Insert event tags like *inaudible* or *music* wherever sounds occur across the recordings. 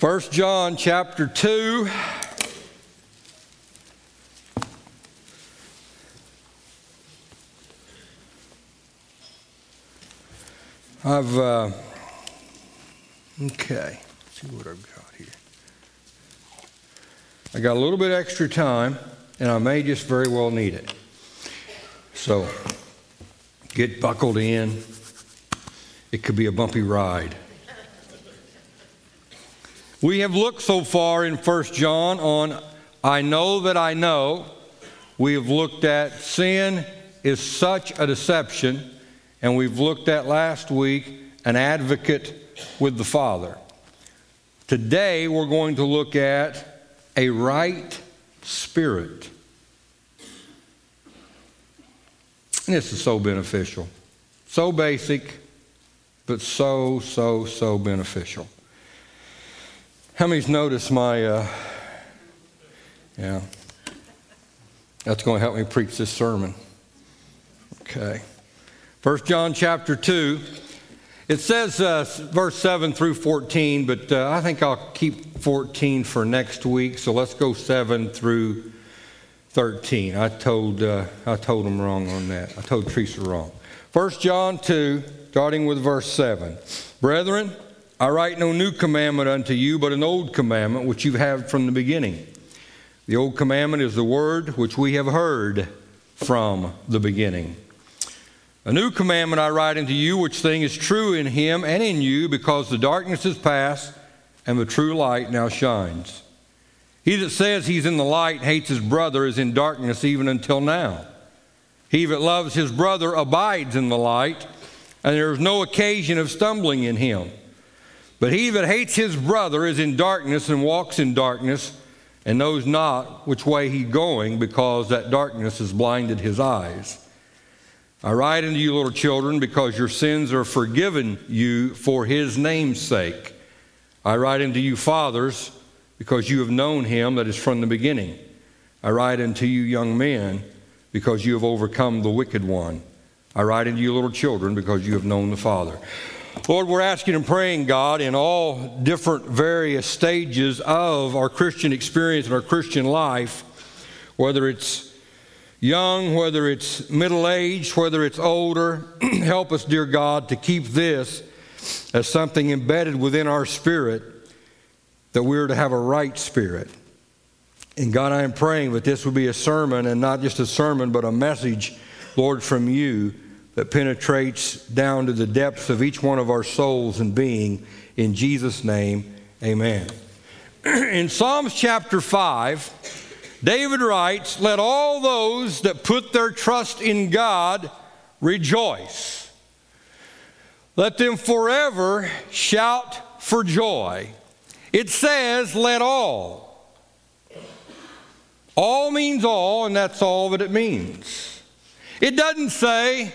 1 John chapter 2. I've, uh, okay, Let's see what I've got here. I got a little bit extra time, and I may just very well need it. So get buckled in. It could be a bumpy ride. We have looked so far in 1 John on I know that I know. We have looked at sin is such a deception, and we've looked at last week an advocate with the Father. Today we're going to look at a right spirit. And this is so beneficial, so basic, but so, so, so beneficial. How many's noticed my, uh, yeah, that's going to help me preach this sermon. Okay. First John chapter 2. It says uh, verse 7 through 14, but uh, I think I'll keep 14 for next week. So let's go 7 through 13. I told, uh, I told them wrong on that. I told Teresa wrong. 1 John 2, starting with verse 7. Brethren, I write no new commandment unto you, but an old commandment which you have from the beginning. The old commandment is the word which we have heard from the beginning. A new commandment I write unto you, which thing is true in him and in you, because the darkness is past and the true light now shines. He that says he's in the light hates his brother is in darkness even until now. He that loves his brother abides in the light, and there is no occasion of stumbling in him. But he that hates his brother is in darkness and walks in darkness and knows not which way he's going because that darkness has blinded his eyes. I write unto you, little children, because your sins are forgiven you for his name's sake. I write unto you, fathers, because you have known him that is from the beginning. I write unto you, young men, because you have overcome the wicked one. I write unto you, little children, because you have known the Father. Lord, we're asking and praying, God, in all different various stages of our Christian experience and our Christian life, whether it's young, whether it's middle aged, whether it's older, *clears throat* help us, dear God, to keep this as something embedded within our spirit that we're to have a right spirit. And God, I am praying that this would be a sermon and not just a sermon, but a message, Lord, from you that penetrates down to the depths of each one of our souls and being. In Jesus' name, amen. *clears throat* In Psalms chapter 5, David writes, Let all those that put their trust in God rejoice. Let them forever shout for joy. It says, Let all. All means all, and that's all that it means. It doesn't say,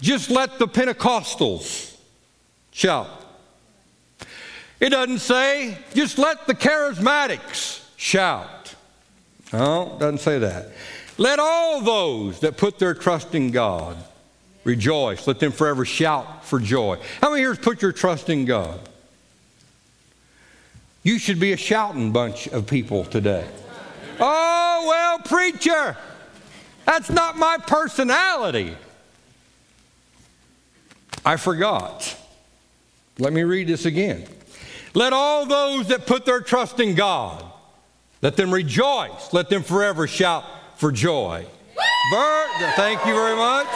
just let the Pentecostals shout. It doesn't say, just let the charismatics shout. No, it doesn't say that. Let all those that put their trust in God rejoice. Let them forever shout for joy. How many here put your trust in God? You should be a shouting bunch of people today. Oh, well, preacher, that's not my personality. I forgot. Let me read this again. Let all those that put their trust in God, let them rejoice. Let them forever shout for joy. Bert, thank you very much.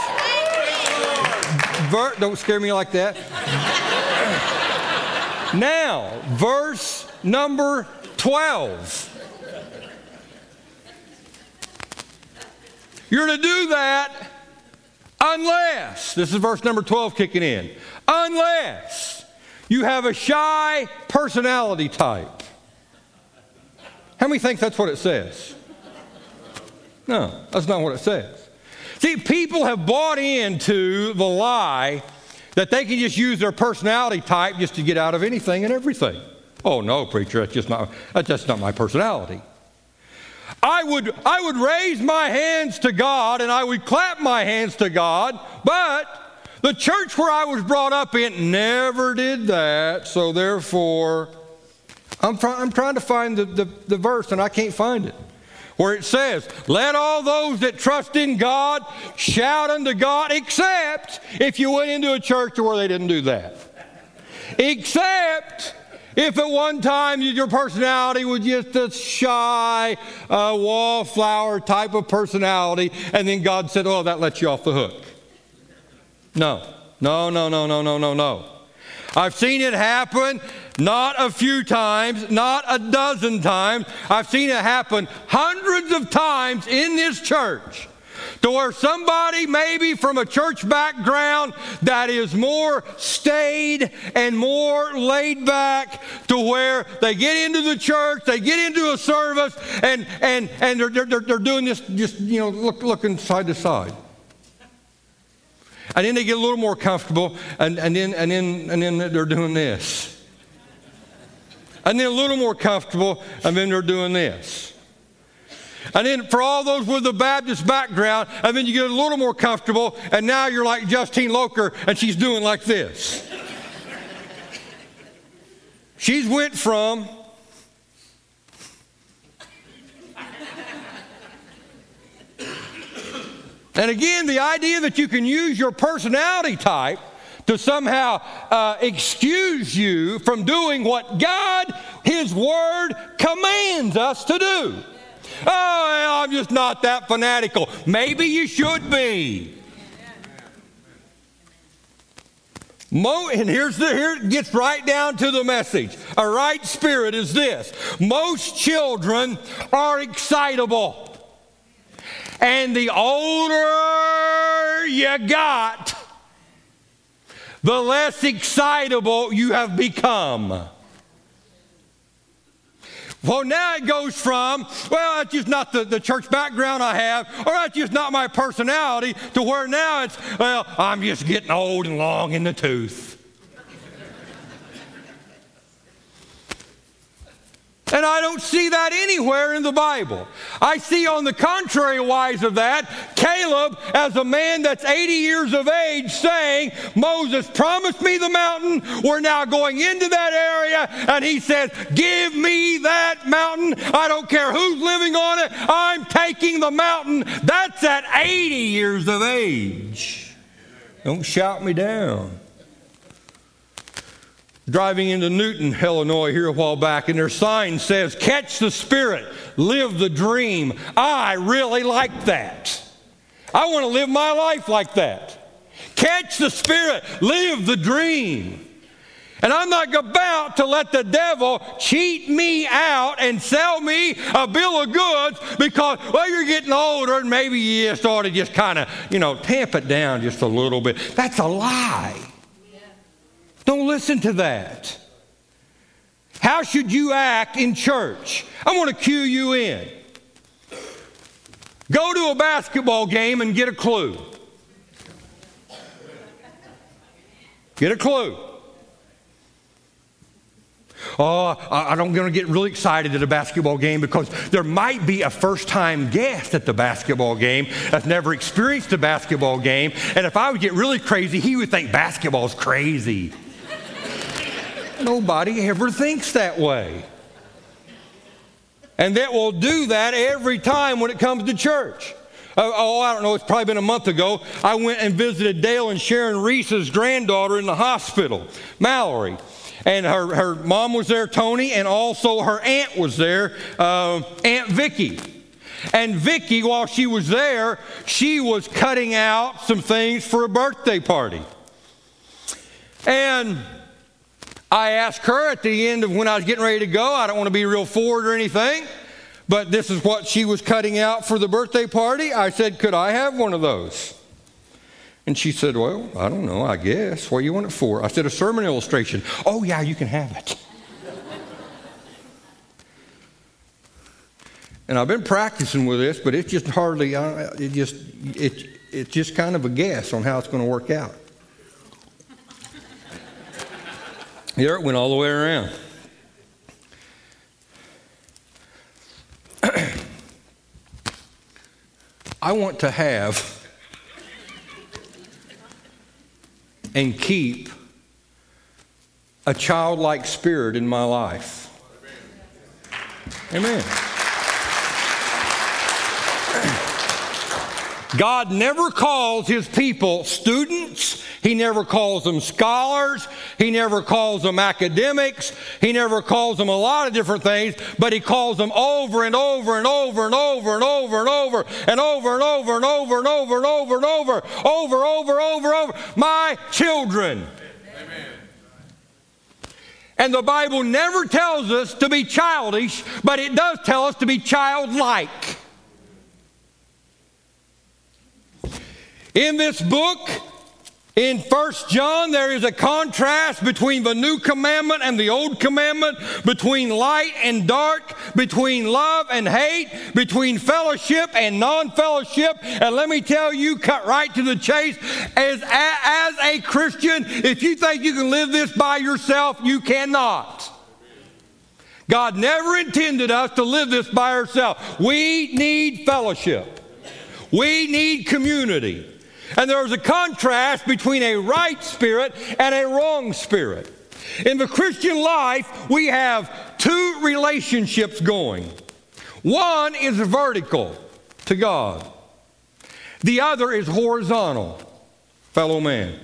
Bert, don't scare me like that. now, verse number 12. You're to do that Unless, this is verse number 12 kicking in, unless you have a shy personality type. How many think that's what it says? No, that's not what it says. See, people have bought into the lie that they can just use their personality type just to get out of anything and everything. Oh no, preacher, that's just not that's just not my personality. I would, I would raise my hands to God and I would clap my hands to God, but the church where I was brought up in never did that, so therefore I'm, try, I'm trying to find the, the, the verse and I can't find it. Where it says, Let all those that trust in God shout unto God, except if you went into a church where they didn't do that. Except if at one time your personality was just a shy, uh, wallflower type of personality, and then God said, Oh, that lets you off the hook. No, no, no, no, no, no, no, no. I've seen it happen not a few times, not a dozen times. I've seen it happen hundreds of times in this church to where somebody, maybe from a church background that is more staid and more laid back, to where they get into the church, they get into a service, and, and, and they're, they're, they're doing this, just, you know, look, looking side to side. And then they get a little more comfortable, and, and, then, and, then, and then they're doing this. And then a little more comfortable, and then they're doing this. And then for all those with the Baptist background, and then you get a little more comfortable, and now you're like Justine Loker, and she's doing like this. she's went from And again, the idea that you can use your personality type to somehow uh, excuse you from doing what God, His Word, commands us to do. Oh, I'm just not that fanatical. Maybe you should be. Mo, and here's the here it gets right down to the message. A right spirit is this. Most children are excitable. And the older you got, the less excitable you have become. Well, now it goes from, well, that's just not the, the church background I have, or that's just not my personality, to where now it's, well, I'm just getting old and long in the tooth. And I don't see that anywhere in the Bible. I see, on the contrary wise of that, Caleb, as a man that's 80 years of age, saying, Moses promised me the mountain. We're now going into that area. And he says, Give me that mountain. I don't care who's living on it. I'm taking the mountain. That's at 80 years of age. Don't shout me down driving into Newton, Illinois, here a while back, and their sign says, Catch the Spirit, live the dream. I really like that. I want to live my life like that. Catch the Spirit, live the dream. And I'm not about to let the devil cheat me out and sell me a bill of goods because, well, you're getting older and maybe you just ought to just kind of, you know, tamp it down just a little bit. That's a lie. Don't listen to that. How should you act in church? I want to cue you in. Go to a basketball game and get a clue. Get a clue. Oh, I'm going to get really excited at a basketball game because there might be a first time guest at the basketball game that's never experienced a basketball game. And if I would get really crazy, he would think basketball's crazy. Nobody ever thinks that way. And that will do that every time when it comes to church. Oh, oh, I don't know, it's probably been a month ago. I went and visited Dale and Sharon Reese's granddaughter in the hospital, Mallory. And her, her mom was there, Tony, and also her aunt was there, uh, Aunt Vicky. And Vicky, while she was there, she was cutting out some things for a birthday party. And I asked her at the end of when I was getting ready to go, I don't want to be real forward or anything, but this is what she was cutting out for the birthday party. I said, Could I have one of those? And she said, Well, I don't know, I guess. What do you want it for? I said, A sermon illustration. Oh, yeah, you can have it. and I've been practicing with this, but it's just hardly, uh, it just, it, it's just kind of a guess on how it's going to work out. There it went all the way around. *clears throat* I want to have and keep a childlike spirit in my life. Amen. *clears throat* God never calls his people students. He never calls them scholars. He never calls them academics. He never calls them a lot of different things, but he calls them over and over and over and over and over and over and over and over and over and over and over and over, over, over, over, over. My children. Amen. And the Bible never tells us to be childish, but it does tell us to be childlike. In this book, in First John, there is a contrast between the new commandment and the old commandment, between light and dark, between love and hate, between fellowship and non fellowship. And let me tell you, cut right to the chase, as, as a Christian, if you think you can live this by yourself, you cannot. God never intended us to live this by ourselves. We need fellowship, we need community. And there's a contrast between a right spirit and a wrong spirit. In the Christian life, we have two relationships going. One is vertical to God, the other is horizontal, fellow man.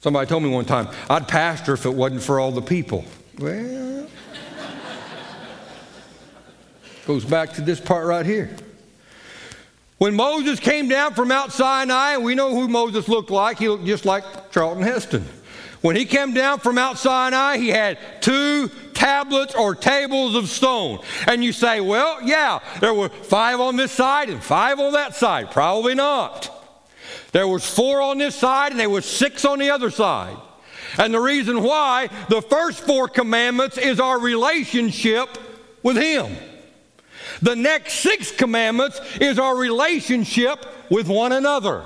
Somebody told me one time, I'd pastor if it wasn't for all the people. Well, *laughs* goes back to this part right here. When Moses came down from Mount Sinai, and we know who Moses looked like, he looked just like Charlton Heston. When he came down from Mount Sinai, he had two tablets or tables of stone. And you say, well, yeah, there were five on this side and five on that side. Probably not. There was four on this side and there was six on the other side. And the reason why, the first four commandments is our relationship with him. The next six commandments is our relationship with one another.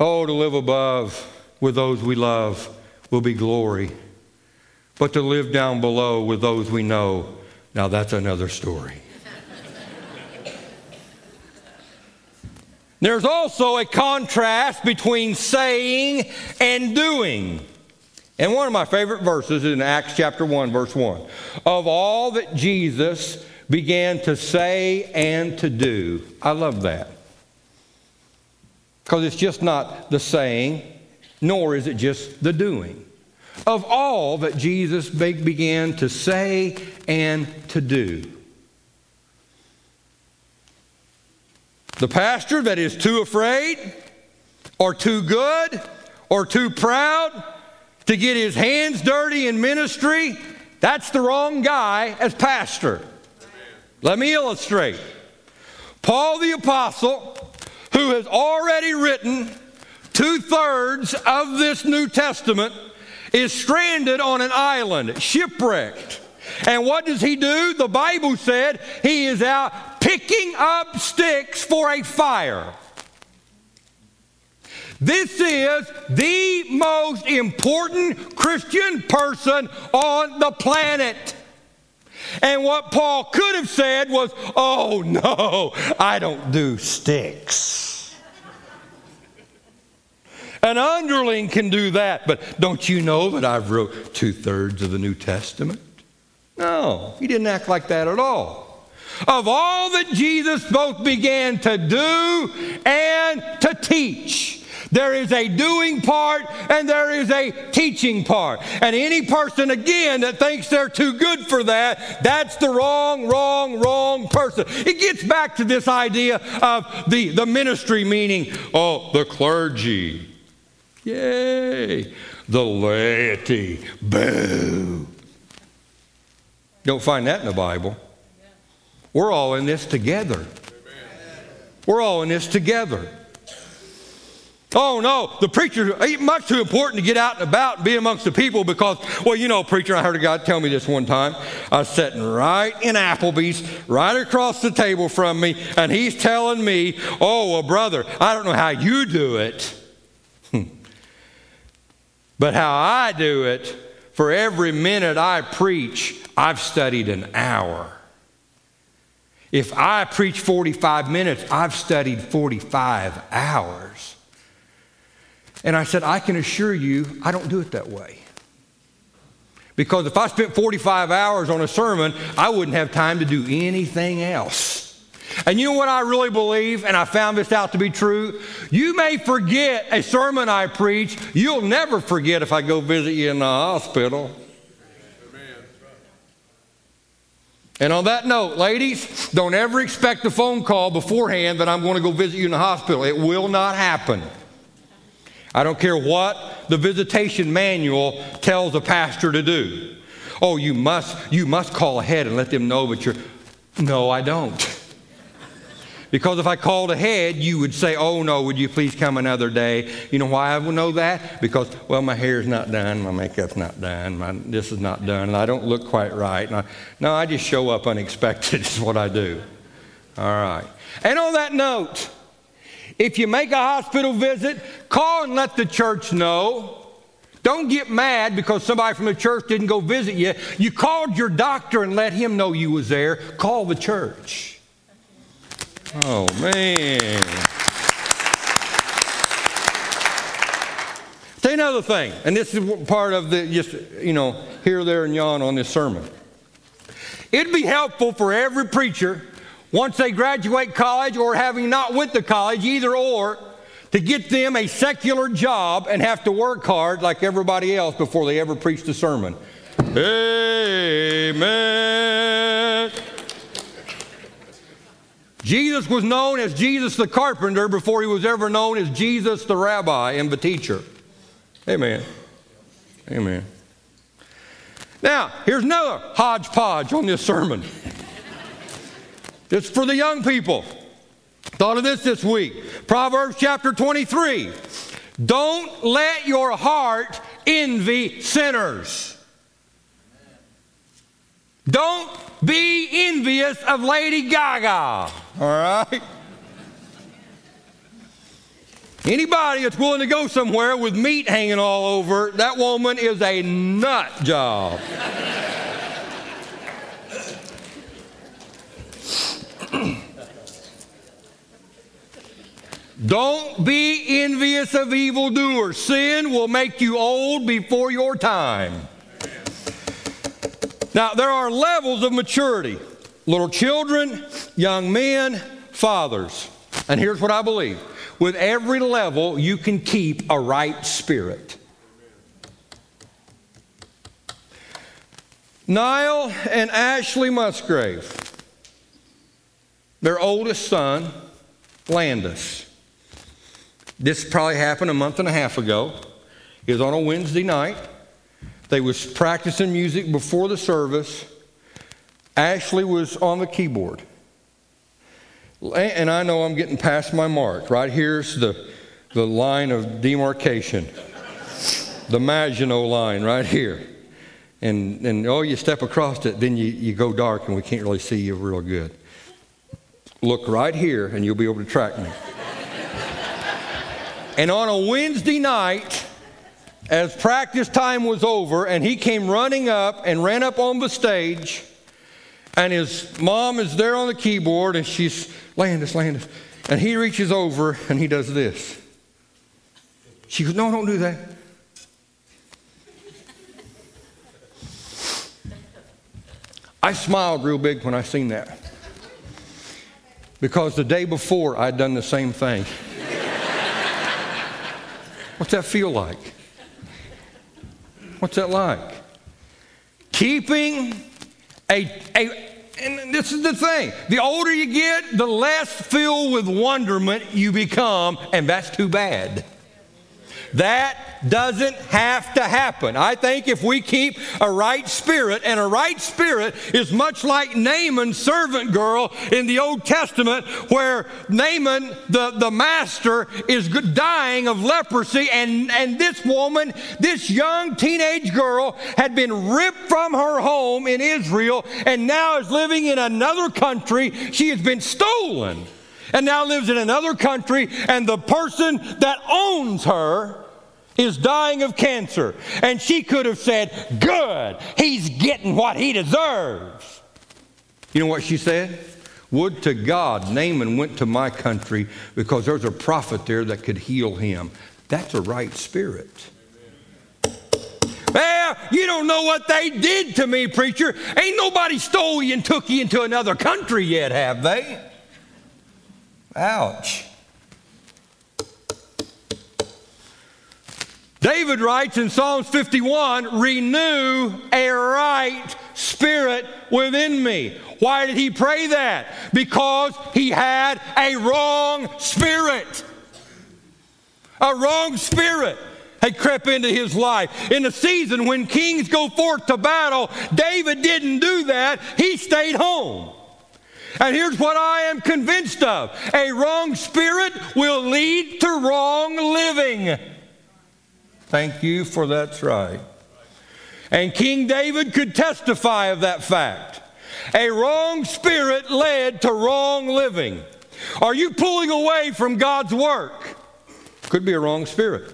Oh, to live above with those we love will be glory. But to live down below with those we know, now that's another story. There's also a contrast between saying and doing. And one of my favorite verses is in Acts chapter 1, verse 1. Of all that Jesus began to say and to do. I love that. Because it's just not the saying, nor is it just the doing. Of all that Jesus began to say and to do. The pastor that is too afraid, or too good, or too proud, to get his hands dirty in ministry, that's the wrong guy as pastor. Let me illustrate. Paul the Apostle, who has already written two thirds of this New Testament, is stranded on an island, shipwrecked. And what does he do? The Bible said he is out picking up sticks for a fire. This is the most important Christian person on the planet. And what Paul could have said was, Oh no, I don't do sticks. An underling can do that, but don't you know that I've wrote two thirds of the New Testament? No, he didn't act like that at all. Of all that Jesus both began to do and to teach, there is a doing part and there is a teaching part. And any person, again, that thinks they're too good for that, that's the wrong, wrong, wrong person. It gets back to this idea of the, the ministry meaning, oh, the clergy. Yay. The laity. Boo. Don't find that in the Bible. We're all in this together. We're all in this together. Oh no, the preacher ain't much too important to get out and about and be amongst the people because, well, you know, preacher, I heard a guy tell me this one time. I was sitting right in Applebee's, right across the table from me, and he's telling me, oh, well, brother, I don't know how you do it, hmm, but how I do it, for every minute I preach, I've studied an hour. If I preach 45 minutes, I've studied 45 hours. And I said, I can assure you, I don't do it that way. Because if I spent 45 hours on a sermon, I wouldn't have time to do anything else. And you know what I really believe, and I found this out to be true? You may forget a sermon I preach, you'll never forget if I go visit you in the hospital. And on that note, ladies, don't ever expect a phone call beforehand that I'm going to go visit you in the hospital. It will not happen. I don't care what the visitation manual tells a pastor to do. Oh, you must you must call ahead and let them know that you're No, I don't. Because if I called ahead, you would say, Oh, no, would you please come another day? You know why I would know that? Because, well, my hair's not done, my makeup's not done, my, this is not done, and I don't look quite right. I, no, I just show up unexpected, *laughs* is what I do. All right. And on that note, if you make a hospital visit, call and let the church know. Don't get mad because somebody from the church didn't go visit you. You called your doctor and let him know you was there. Call the church. Oh, man. You another thing, and this is part of the just, you know, here, there, and yon on this sermon. It'd be helpful for every preacher, once they graduate college or having not went to college, either or, to get them a secular job and have to work hard like everybody else before they ever preach the sermon. Amen. Jesus was known as Jesus the carpenter before he was ever known as Jesus the rabbi and the teacher. Amen. Amen. Now, here's another hodgepodge on this sermon. It's for the young people. Thought of this this week. Proverbs chapter 23. Don't let your heart envy sinners. Don't be envious of Lady Gaga. All right? Anybody that's willing to go somewhere with meat hanging all over, that woman is a nut job. *clears throat* Don't be envious of evildoers. Sin will make you old before your time. Now, there are levels of maturity little children, young men, fathers. And here's what I believe with every level, you can keep a right spirit. Niall and Ashley Musgrave, their oldest son, Landis. This probably happened a month and a half ago. It was on a Wednesday night. They was practicing music before the service. Ashley was on the keyboard. And I know I'm getting past my mark. Right here's the, the line of demarcation, the Maginot line right here. And, and oh, you step across it, then you, you go dark and we can't really see you real good. Look right here and you'll be able to track me. and on a Wednesday night, as practice time was over and he came running up and ran up on the stage and his mom is there on the keyboard and she's landis landis and he reaches over and he does this. She goes no don't do that. I smiled real big when i seen that because the day before i'd done the same thing what's that feel like What's that like? Keeping a, a and this is the thing the older you get, the less filled with wonderment you become, and that's too bad. That doesn't have to happen. I think if we keep a right spirit, and a right spirit is much like Naaman's servant girl in the Old Testament, where Naaman, the, the master, is dying of leprosy, and, and this woman, this young teenage girl, had been ripped from her home in Israel and now is living in another country. She has been stolen and now lives in another country, and the person that owns her is dying of cancer. And she could have said, Good, he's getting what he deserves. You know what she said? Would to God Naaman went to my country because there's a prophet there that could heal him. That's a right spirit. Well, you don't know what they did to me, preacher. Ain't nobody stole you and took you into another country yet, have they? Ouch. David writes in Psalms 51 renew a right spirit within me. Why did he pray that? Because he had a wrong spirit. A wrong spirit had crept into his life. In the season when kings go forth to battle, David didn't do that. He stayed home. And here's what I am convinced of a wrong spirit will lead to wrong living. Thank you for that's right. And King David could testify of that fact. A wrong spirit led to wrong living. Are you pulling away from God's work? Could be a wrong spirit.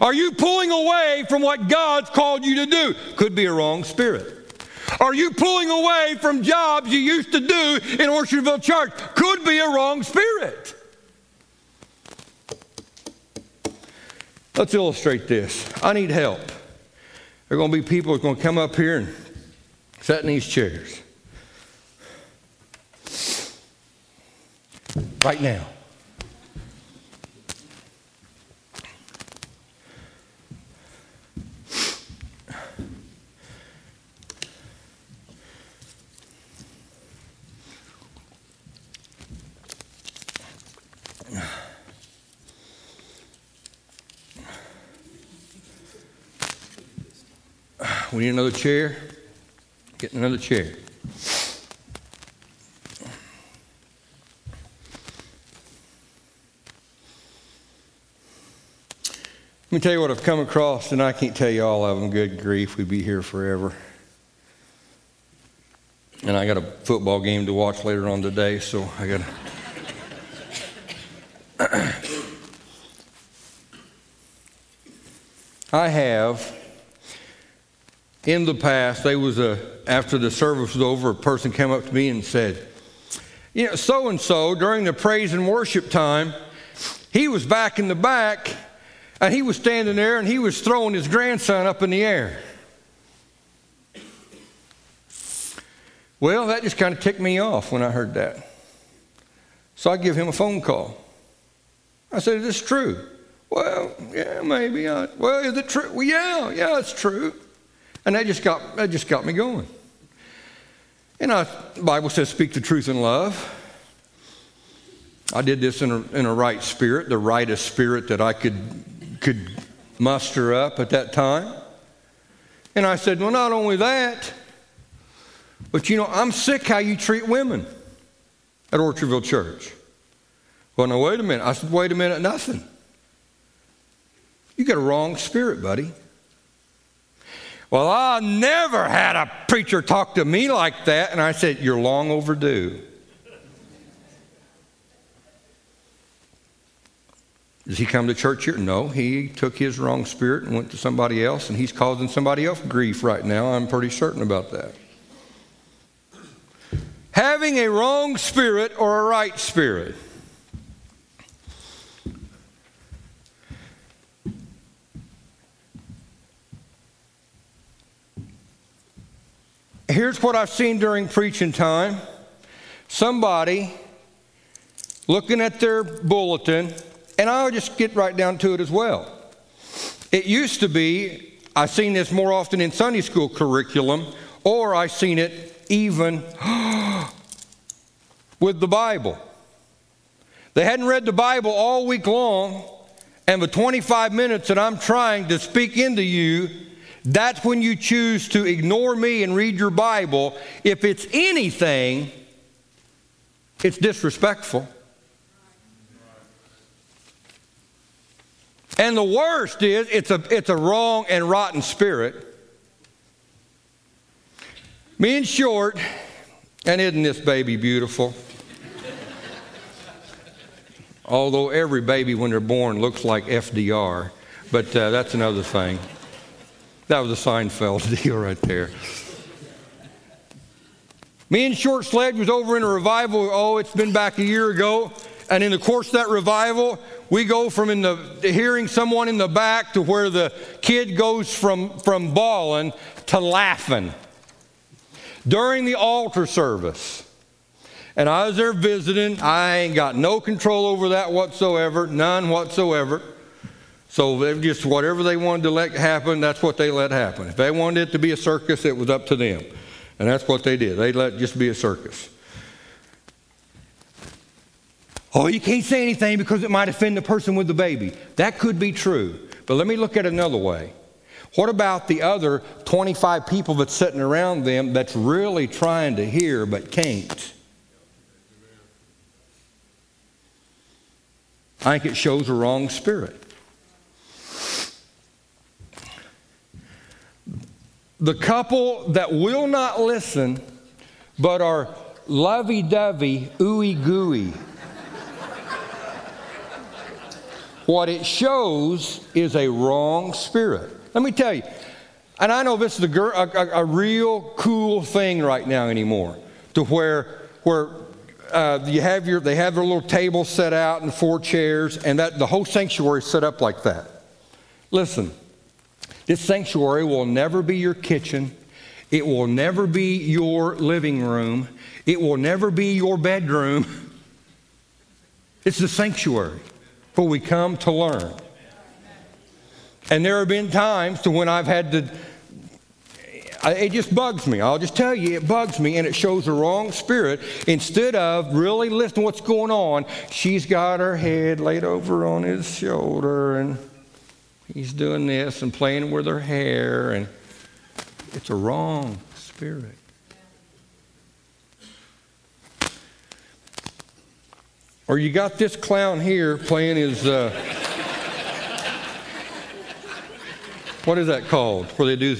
Are you pulling away from what God's called you to do? Could be a wrong spirit. Are you pulling away from jobs you used to do in Orchardville Church? Could be a wrong spirit. Let's illustrate this. I need help. There are going to be people are going to come up here and sit in these chairs. Right now. Need another chair. Get another chair. Let me tell you what I've come across, and I can't tell you all of them. Good grief, we'd be here forever. And I got a football game to watch later on today, so I got to. *coughs* I have in the past, there was a, after the service was over, a person came up to me and said, You know, so and so, during the praise and worship time, he was back in the back and he was standing there and he was throwing his grandson up in the air. Well, that just kind of ticked me off when I heard that. So I give him a phone call. I said, Is this true? Well, yeah, maybe. I, well, is it true? Well, yeah, yeah, it's true. And that just got, that just got me going. And I, the Bible says, speak the truth in love. I did this in a, in a right spirit, the rightest spirit that I could, could muster up at that time. And I said, well, not only that, but you know, I'm sick how you treat women at Orchardville Church. Well, now, wait a minute. I said, wait a minute, nothing. You got a wrong spirit, buddy. Well, I never had a preacher talk to me like that. And I said, You're long overdue. Does he come to church here? No, he took his wrong spirit and went to somebody else, and he's causing somebody else grief right now. I'm pretty certain about that. Having a wrong spirit or a right spirit. Here's what I've seen during preaching time somebody looking at their bulletin, and I'll just get right down to it as well. It used to be, I've seen this more often in Sunday school curriculum, or I've seen it even *gasps* with the Bible. They hadn't read the Bible all week long, and the 25 minutes that I'm trying to speak into you, that's when you choose to ignore me and read your Bible. If it's anything, it's disrespectful. And the worst is it's a, it's a wrong and rotten spirit. Me in short, and isn't this baby beautiful? Although every baby when they're born looks like FDR, but uh, that's another thing. That was a Seinfeld *laughs* deal right there. Me and Short Sledge was over in a revival. Oh, it's been back a year ago. And in the course of that revival, we go from in the hearing someone in the back to where the kid goes from, from bawling to laughing. During the altar service, and I was there visiting. I ain't got no control over that whatsoever, none whatsoever. So they just whatever they wanted to let happen, that's what they let happen. If they wanted it to be a circus, it was up to them. And that's what they did. They let it just be a circus. Oh, you can't say anything because it might offend the person with the baby. That could be true. But let me look at another way. What about the other 25 people that's sitting around them that's really trying to hear but can't? I think it shows a wrong spirit. The couple that will not listen but are lovey dovey, ooey gooey. what it shows is a wrong spirit. Let me tell you, and I know this is a, a, a real cool thing right now anymore, to where, where uh, you have your, they have their little table set out and four chairs, and that the whole sanctuary is set up like that. Listen, this sanctuary will never be your kitchen. It will never be your living room. It will never be your bedroom. It's the sanctuary for we come to learn. And there have been times to when I've had to it just bugs me. I'll just tell you, it bugs me, and it shows the wrong spirit. Instead of really listening to what's going on, she's got her head laid over on his shoulder, and he's doing this and playing with her hair, and it's a wrong spirit. Or you got this clown here playing his. Uh, what is that called? Where they do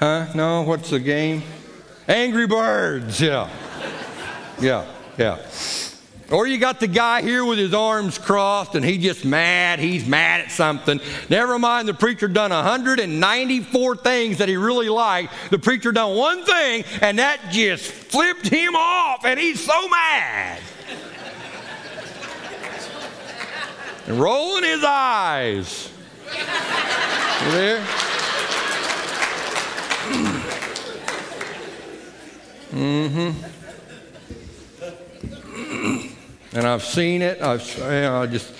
Huh? No? What's the game? Angry Birds. Yeah. Yeah. Yeah. Or you got the guy here with his arms crossed and he's just mad. He's mad at something. Never mind, the preacher done 194 things that he really liked. The preacher done one thing and that just flipped him off and he's so mad. *laughs* and rolling his eyes. You there? *clears throat* Mm-hmm. And I've seen it. I've you know, I just.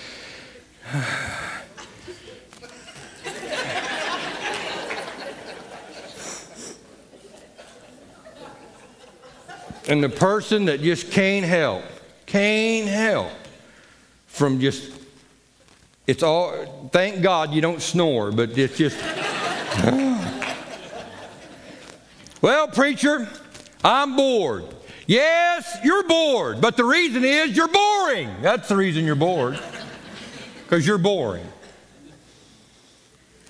*sighs* and the person that just can't help, can't help from just, it's all, thank God you don't snore, but it's just, *sighs* well, preacher, I'm bored. Yes, you're bored, but the reason is you're boring. That's the reason you're bored, because you're boring.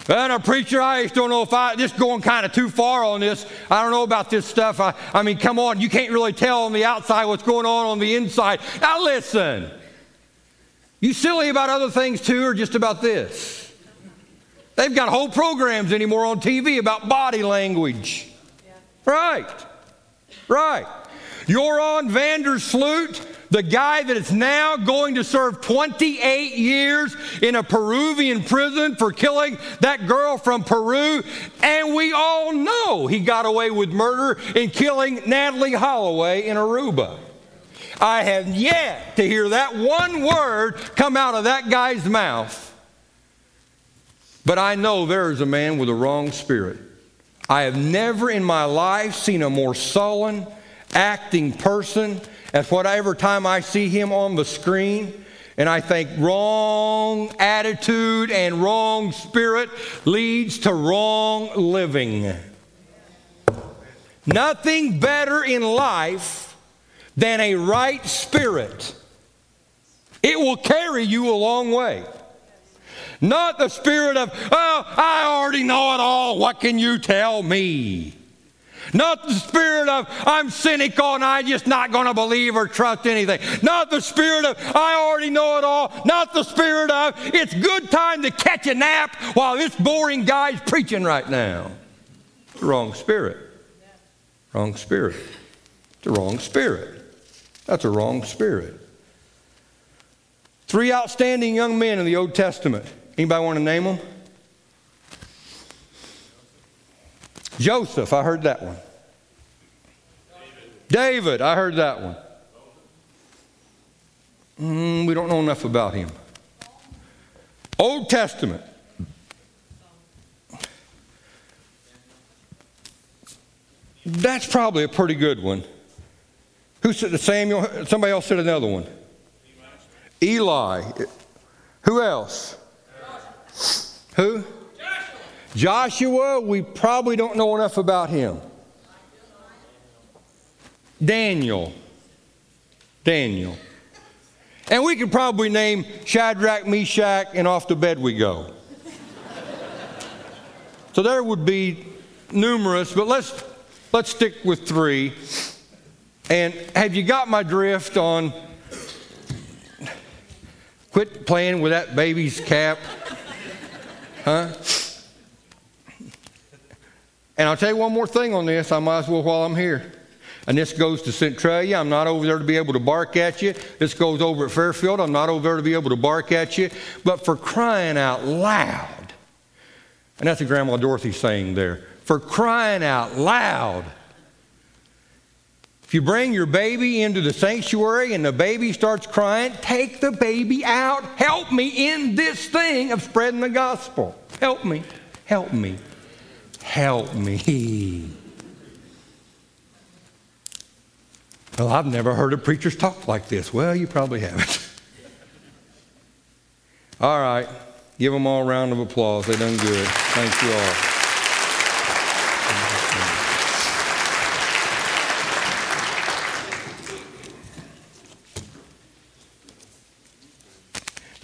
And a preacher, I just don't know if I just going kind of too far on this. I don't know about this stuff. I, I mean, come on, you can't really tell on the outside what's going on on the inside. Now listen, you silly about other things too, or just about this? They've got whole programs anymore on TV about body language. Yeah. Right. Right. Joran van der Sloot, the guy that is now going to serve 28 years in a Peruvian prison for killing that girl from Peru. And we all know he got away with murder in killing Natalee Holloway in Aruba. I have yet to hear that one word come out of that guy's mouth. But I know there is a man with a wrong spirit. I have never in my life seen a more sullen, acting person as whatever time I see him on the screen. And I think wrong attitude and wrong spirit leads to wrong living. Nothing better in life than a right spirit. It will carry you a long way. Not the spirit of, oh, I already know it all. What can you tell me? Not the spirit of, I'm cynical and I'm just not going to believe or trust anything. Not the spirit of, I already know it all. Not the spirit of, it's good time to catch a nap while this boring guy's preaching right now. Wrong spirit. Wrong spirit. It's the wrong spirit. That's a wrong spirit. Three outstanding young men in the Old Testament. Anybody want to name them? Joseph, I heard that one. David, I heard that one. Mm, we don't know enough about him. Old Testament. That's probably a pretty good one. Who said Samuel? Somebody else said another one. Eli. Who else? Who? Joshua, we probably don't know enough about him. Daniel. Daniel. And we could probably name Shadrach, Meshach, and off to bed we go. so there would be numerous, but let's let's stick with three. And have you got my drift on quit playing with that baby's cap? Huh? And I'll tell you one more thing on this, I might as well while I'm here. And this goes to Centralia. I'm not over there to be able to bark at you. This goes over at Fairfield. I'm not over there to be able to bark at you. But for crying out loud, and that's what Grandma Dorothy saying there. For crying out loud. If you bring your baby into the sanctuary and the baby starts crying, take the baby out. Help me in this thing of spreading the gospel. Help me. Help me. Help me. Well, I've never heard of preachers talk like this. Well, you probably haven't. all right. Give them all a round of applause. They done good. Thank you all.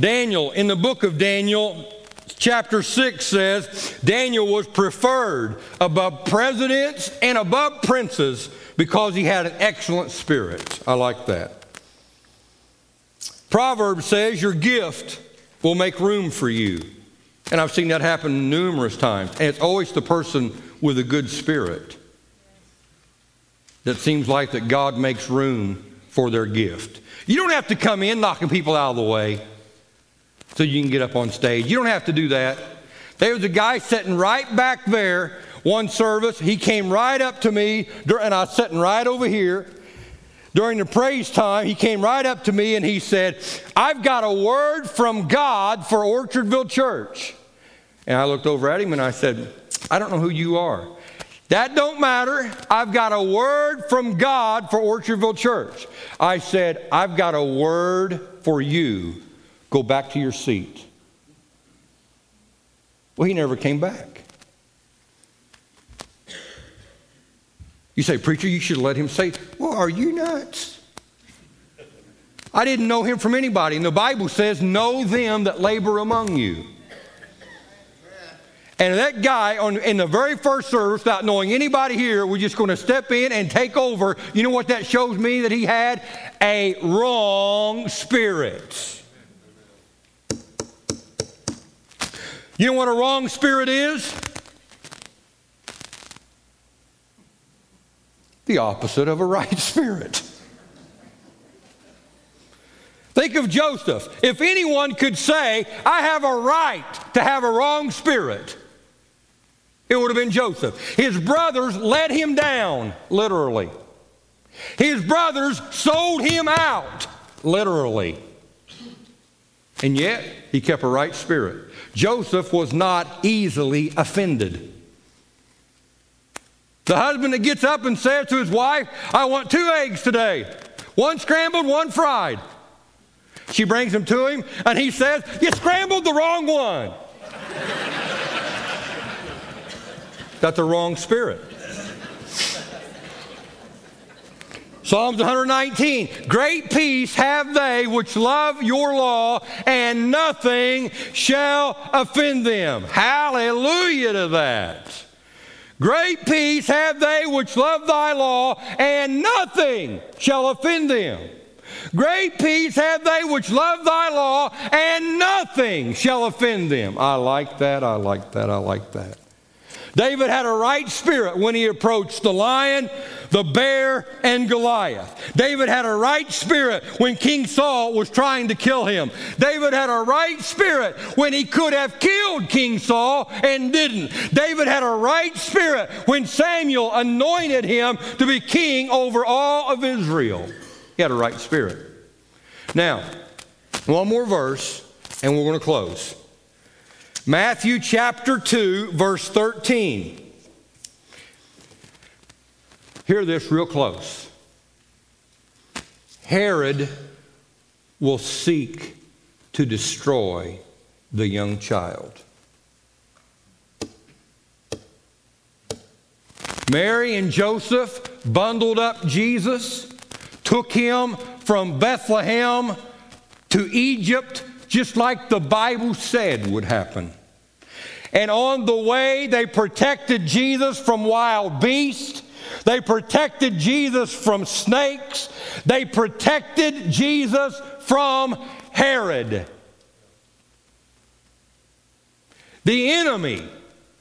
Daniel, in the book of Daniel, chapter 6 says Daniel was preferred above presidents and above princes because he had an excellent spirit. I like that. Proverbs says your gift will make room for you. And I've seen that happen numerous times. And it's always the person with a good spirit that seems like that God makes room for their gift. You don't have to come in knocking people out of the way so you can get up on stage. You don't have to do that. There was a guy sitting right back there one service, he came right up to me, and I was sitting right over here. During the praise time, he came right up to me and he said, I've got a word from God for Orchardville Church. And I looked over at him and I said, I don't know who you are. That don't matter. I've got a word from God for Orchardville Church. I said, I've got a word for you. Go back to your seat. Well, he never came back. You say, Preacher, you should let him say, Well, are you nuts? I didn't know him from anybody. And the Bible says, Know them that labor among you. And that guy on, in the very first service, without knowing anybody here, was just going to step in and take over. You know what that shows me that he had? A wrong spirit. You know what a wrong spirit is? the opposite of a right *laughs* spirit. Think of Joseph. If anyone could say, I have a right to have a wrong spirit, it would have been Joseph. His brothers let him down, literally. His brothers sold him out, literally. And yet, he kept a right spirit. Joseph was not easily offended. The husband that gets up and says to his wife, I want two eggs today, one scrambled, one fried. She brings them to him, and he says, You scrambled the wrong one. *laughs* That's the wrong spirit. Psalms 119 Great peace have they which love your law, and nothing shall offend them. Hallelujah to that. Great peace have they which love thy law, and nothing shall offend them. Great peace have they which love thy law, and nothing shall offend them. I like that, I like that, I like that. David had a right spirit when he approached the lion the bear and Goliath. David had a right spirit when King Saul was trying to kill him. David had a right spirit when he could have killed King Saul and didn't. David had a right spirit when Samuel anointed him to be king over all of Israel. He had a right spirit. Now, one more verse, and we're going to close. Matthew chapter 2, verse 13. Hear this real close. Herod will seek to destroy the young child. Mary and Joseph bundled up Jesus, took him from Bethlehem to Egypt, just like the Bible said would happen. And on the way, they protected Jesus from wild beasts. They protected Jesus from snakes. They protected Jesus from Herod. The enemy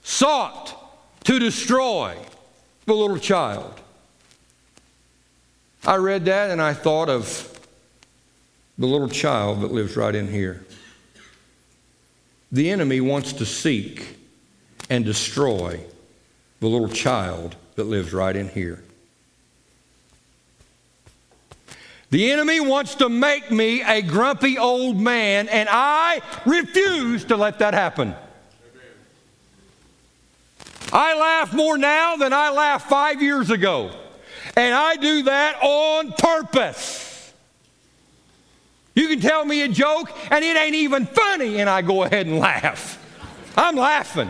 sought to destroy the little child. I read that and I thought of the little child that lives right in here. The enemy wants to seek and destroy the little child that lives right in here. The enemy wants to make me a grumpy old man, and I refuse to let that happen. I laugh more now than I laughed five years ago. And I do that on purpose. You can tell me a joke and it ain't even funny, and I go ahead and laugh. I'm laughing.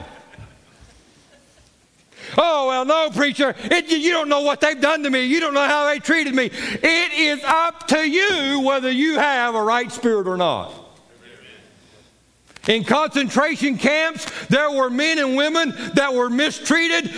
Oh, well, no, preacher, it, you don't know what they've done to me. You don't know how they treated me. It is up to you whether you have a right spirit or not. In concentration camps, there were men and women that were mistreated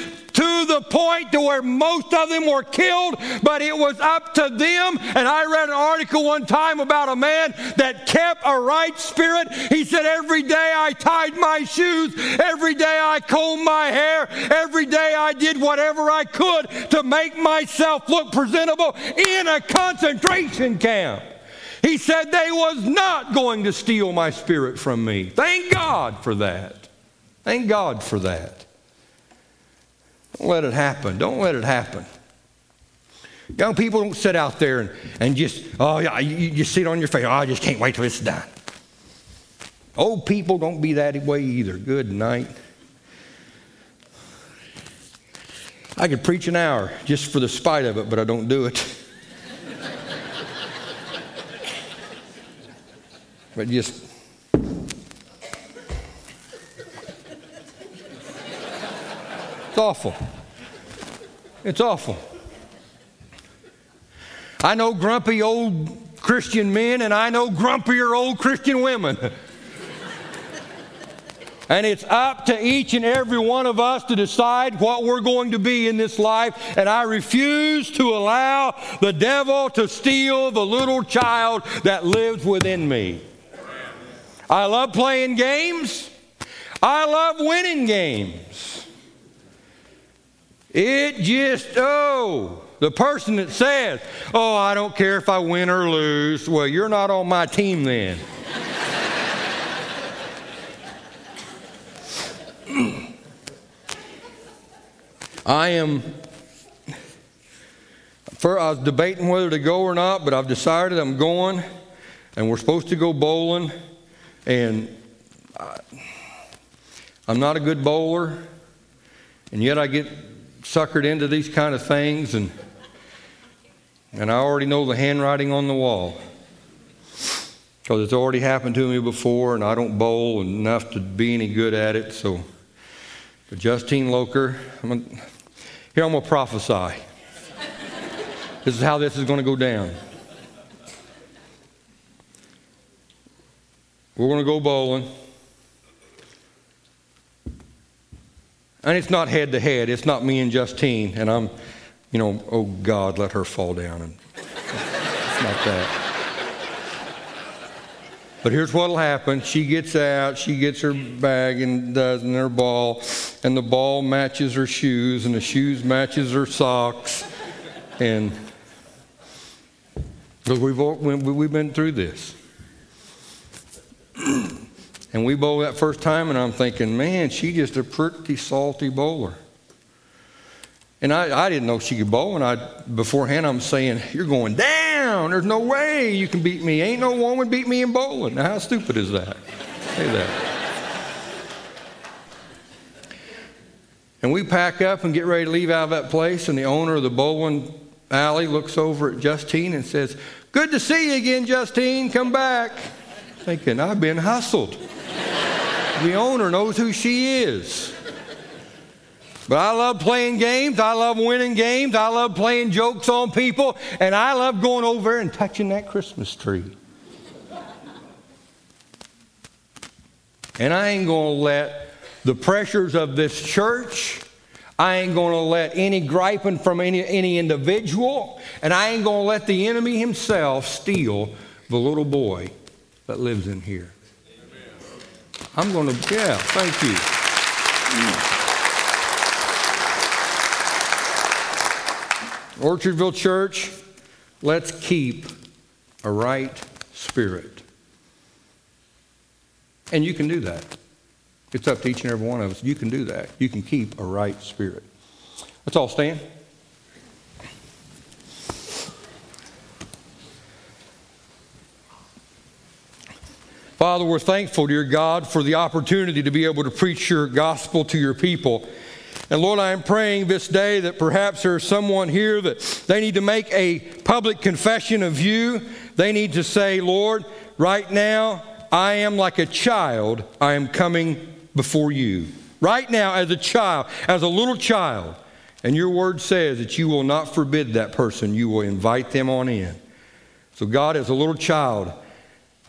to the point to where most of them were killed, but it was up to them. And I read an article one time about a man that kept a right spirit. He said, Every day I tied my shoes, every day I combed my hair, every day I did whatever I could to make myself look presentable in a concentration camp. He said they was not going to steal my spirit from me. Thank God for that. Thank God for that. Don't let it happen. Don't let it happen. Young people don't sit out there and, and just, oh, yeah, you just sit on your face. Oh, I just can't wait till it's done. Old people don't be that way either. Good night. I could preach an hour just for the spite of it, but I don't do it. *laughs* But just It's awful. It's awful. I know grumpy old Christian men and I know grumpier old Christian women. and it's up to each and every one of us to decide what we're going to be in this life. And I refuse to allow the devil to steal the little child that lives within me. I love playing games. I love winning games. It just, oh, the person that says, oh, I don't care if I win or lose, well, you're not on my team then. *clears throat* I am, for, I was debating whether to go or not, but I've decided I'm going, and we're supposed to go bowling. And I, I'm not a good bowler, and yet I get suckered into these kind of things, and, and I already know the handwriting on the wall. Because it's already happened to me before, and I don't bowl enough to be any good at it. So, but Justine Loker, I'm gonna, here I'm going to prophesy. this is how this is going to go down. We're going to go bowling. And it's not head to head. It's not me and Justine. And I'm, you know, oh God, let her fall down. And it's not that. But here's what'll happen. She gets out, she gets her bag and does and her ball, and the ball matches her shoes, and the shoes matches her socks. And because we've, we've been through this. And we bowled that first time, and I'm thinking, man, she's just a pretty salty bowler. And I, I didn't know she could bowl, and I beforehand I'm saying, You're going down. There's no way you can beat me. Ain't no woman beat me in bowling. Now, how stupid is that? Say that. And we pack up and get ready to leave out of that place, and the owner of the bowling alley looks over at Justine and says, Good to see you again, Justine. Come back. Thinking, I've been hustled. the owner knows who she is. But I love playing games. I love winning games. I love playing jokes on people. And I love going over and touching that Christmas tree. and I ain't going to let the pressures of this church, I ain't going to let any griping from any, any individual, and I ain't going to let the enemy himself steal the little boy that lives in here. I'm going to, yeah, thank you. Orchardville Church, let's keep a right spirit. And you can do that. It's up to each and every one of us. You can do that. You can keep a right spirit. Let's all stand. Father, we're thankful, dear God, for the opportunity to be able to preach your gospel to your people. And Lord, I am praying this day that perhaps there's someone here that they need to make a public confession of you. They need to say, Lord, right now, I am like a child. I am coming before you. Right now, as a child, as a little child. And your word says that you will not forbid that person, you will invite them on in. So, God, as a little child,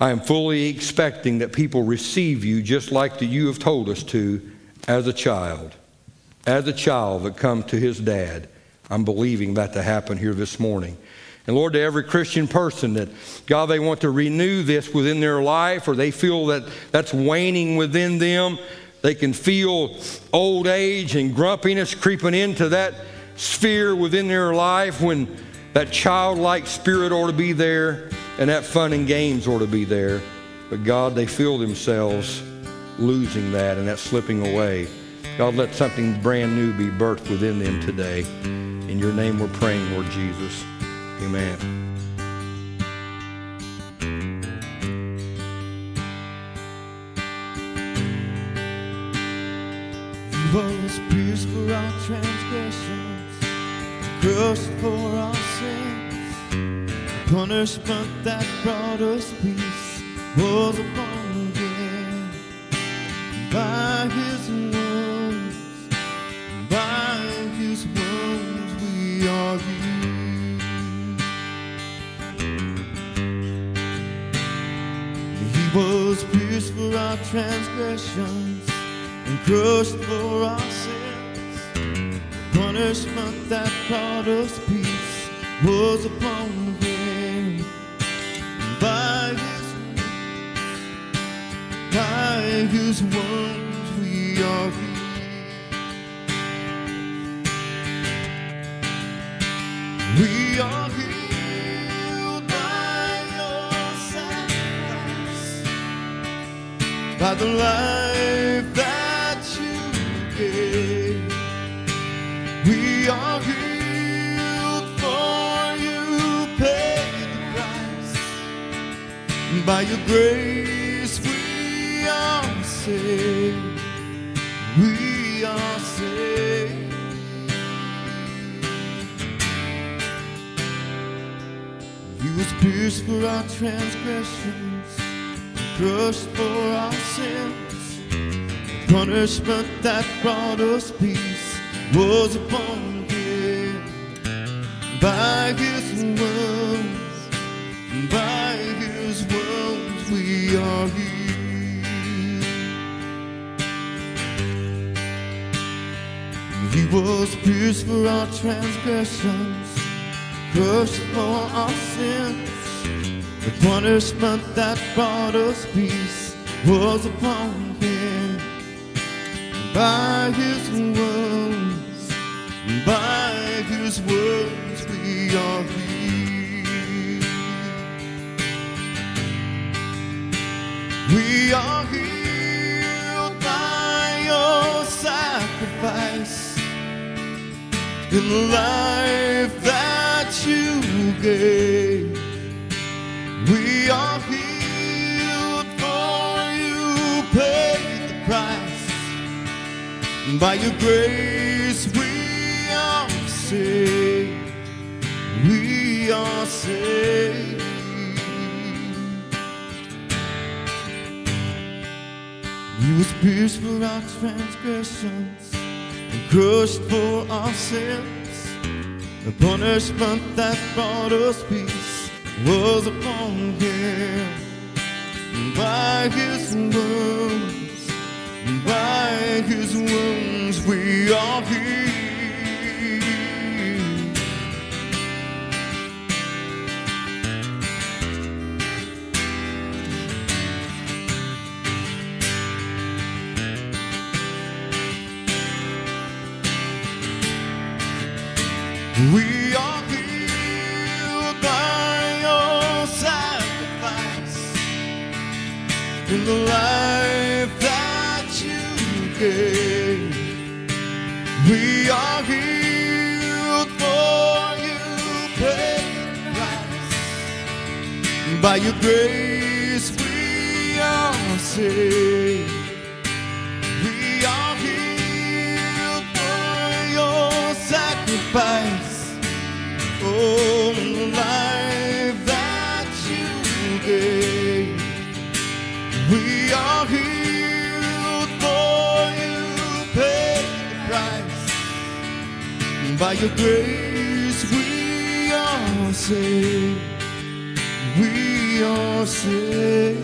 I am fully expecting that people receive you just like that you have told us to as a child. As a child that come to his dad. I'm believing that to happen here this morning. And Lord, to every Christian person that, God, they want to renew this within their life or they feel that that's waning within them, they can feel old age and grumpiness creeping into that sphere within their life when that childlike spirit ought to be there and that fun and games ought to be there. But God, they feel themselves losing that and that slipping away. God, let something brand new be birthed within them today. In your name we're praying, Lord Jesus. Amen. Was pierced for our transgressions, crushed for our sins. Punishment that brought us peace was upon him. By his wounds, by his wounds we are healed. He was pierced for our transgressions and crushed for our sins. The punishment that brought us peace was upon him. By wounds we are healed. We are healed. by the life that you gave. We are healed for you paid the price. By your grace saved. We are saved. He was pierced for our transgressions crushed for our sins. The punishment that brought us peace was upon him. By his wounds, was pierced for our transgressions, crushed for our sins. The punishment that brought us peace was upon him. By his wounds, by his wounds we are healed. We are healed by your sacrifice in the life that you gave. We are healed for you paid the price. By your grace we are saved. We are saved. He was pierced for our transgressions crushed for our sins. The punishment that brought us peace was upon him. By his wounds, by his wounds we are healed. The life that you gave. We are healed for you paid. By your grace we are saved. We are healed for your sacrifice. Oh, the life that you gave. By your grace we are saved. We are saved.